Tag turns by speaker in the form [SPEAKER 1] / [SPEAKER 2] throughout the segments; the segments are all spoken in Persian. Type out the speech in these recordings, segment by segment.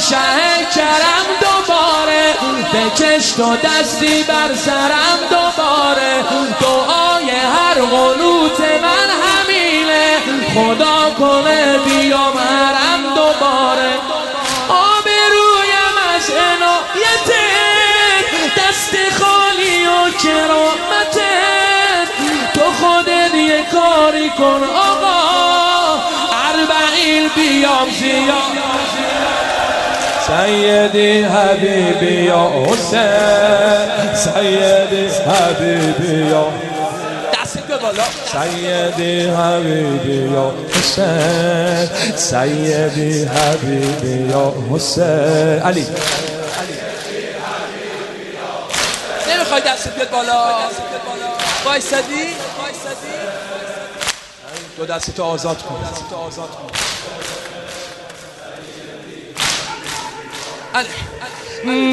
[SPEAKER 1] شه کرم دوباره بکش تو دستی بر سرم دوباره. دعای هر قلوت من همینه خدا کنه بیام هرم دوباره آبرویم از عنایت دست خالی و کرامت. تو خودت یه کاری کن آقا اربعین بیام زیاد.
[SPEAKER 2] سیدی حبیبی یا حسین سیدی حبیبی یا سیدی حبیبی یا حسین سیدی حبیبی یا حسین. علی.
[SPEAKER 1] نمی‌خوای دست بیاد بالا. وایسادی؟
[SPEAKER 2] دو دست تو آزاد کن دست تو آزاد کن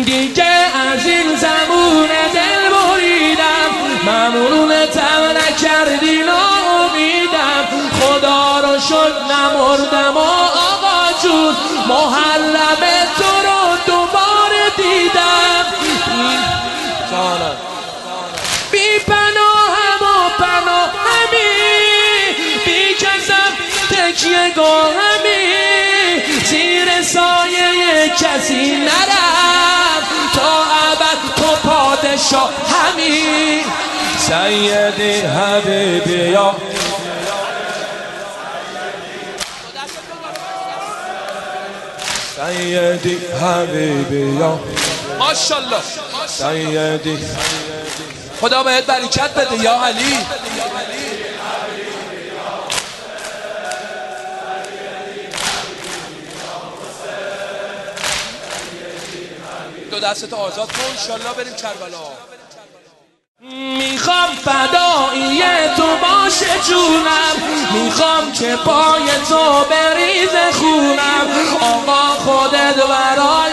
[SPEAKER 1] دیگه از این زمون دل بریدم؟ ممنونتم نکردی ناامیدم. خدا رو شد نمردم و آقا جون محلم تو رو دوباره دیدم. بی پناهم و پناهمی بی کسم تکیه گاهمی کسی نرم تا ابد تو پادشاه همی.
[SPEAKER 2] سیدی حبیبی یا سیدی حبیبی یا
[SPEAKER 1] ماشالله
[SPEAKER 2] سیدی
[SPEAKER 1] خدا بهت برکت بده یا علی. دو دستت آزاد کن. انشالله بریم کربلا. می‌خوام فدایی تو باشه جونم. می‌خوام که پای تو بریز خونم. آقا خودت برای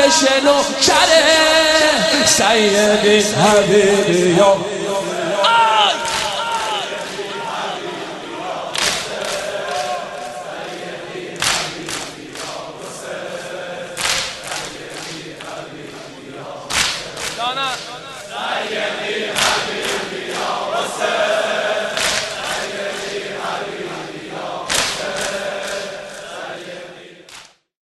[SPEAKER 1] بشنو کره
[SPEAKER 2] سیدی حبیبی یا. Yeah.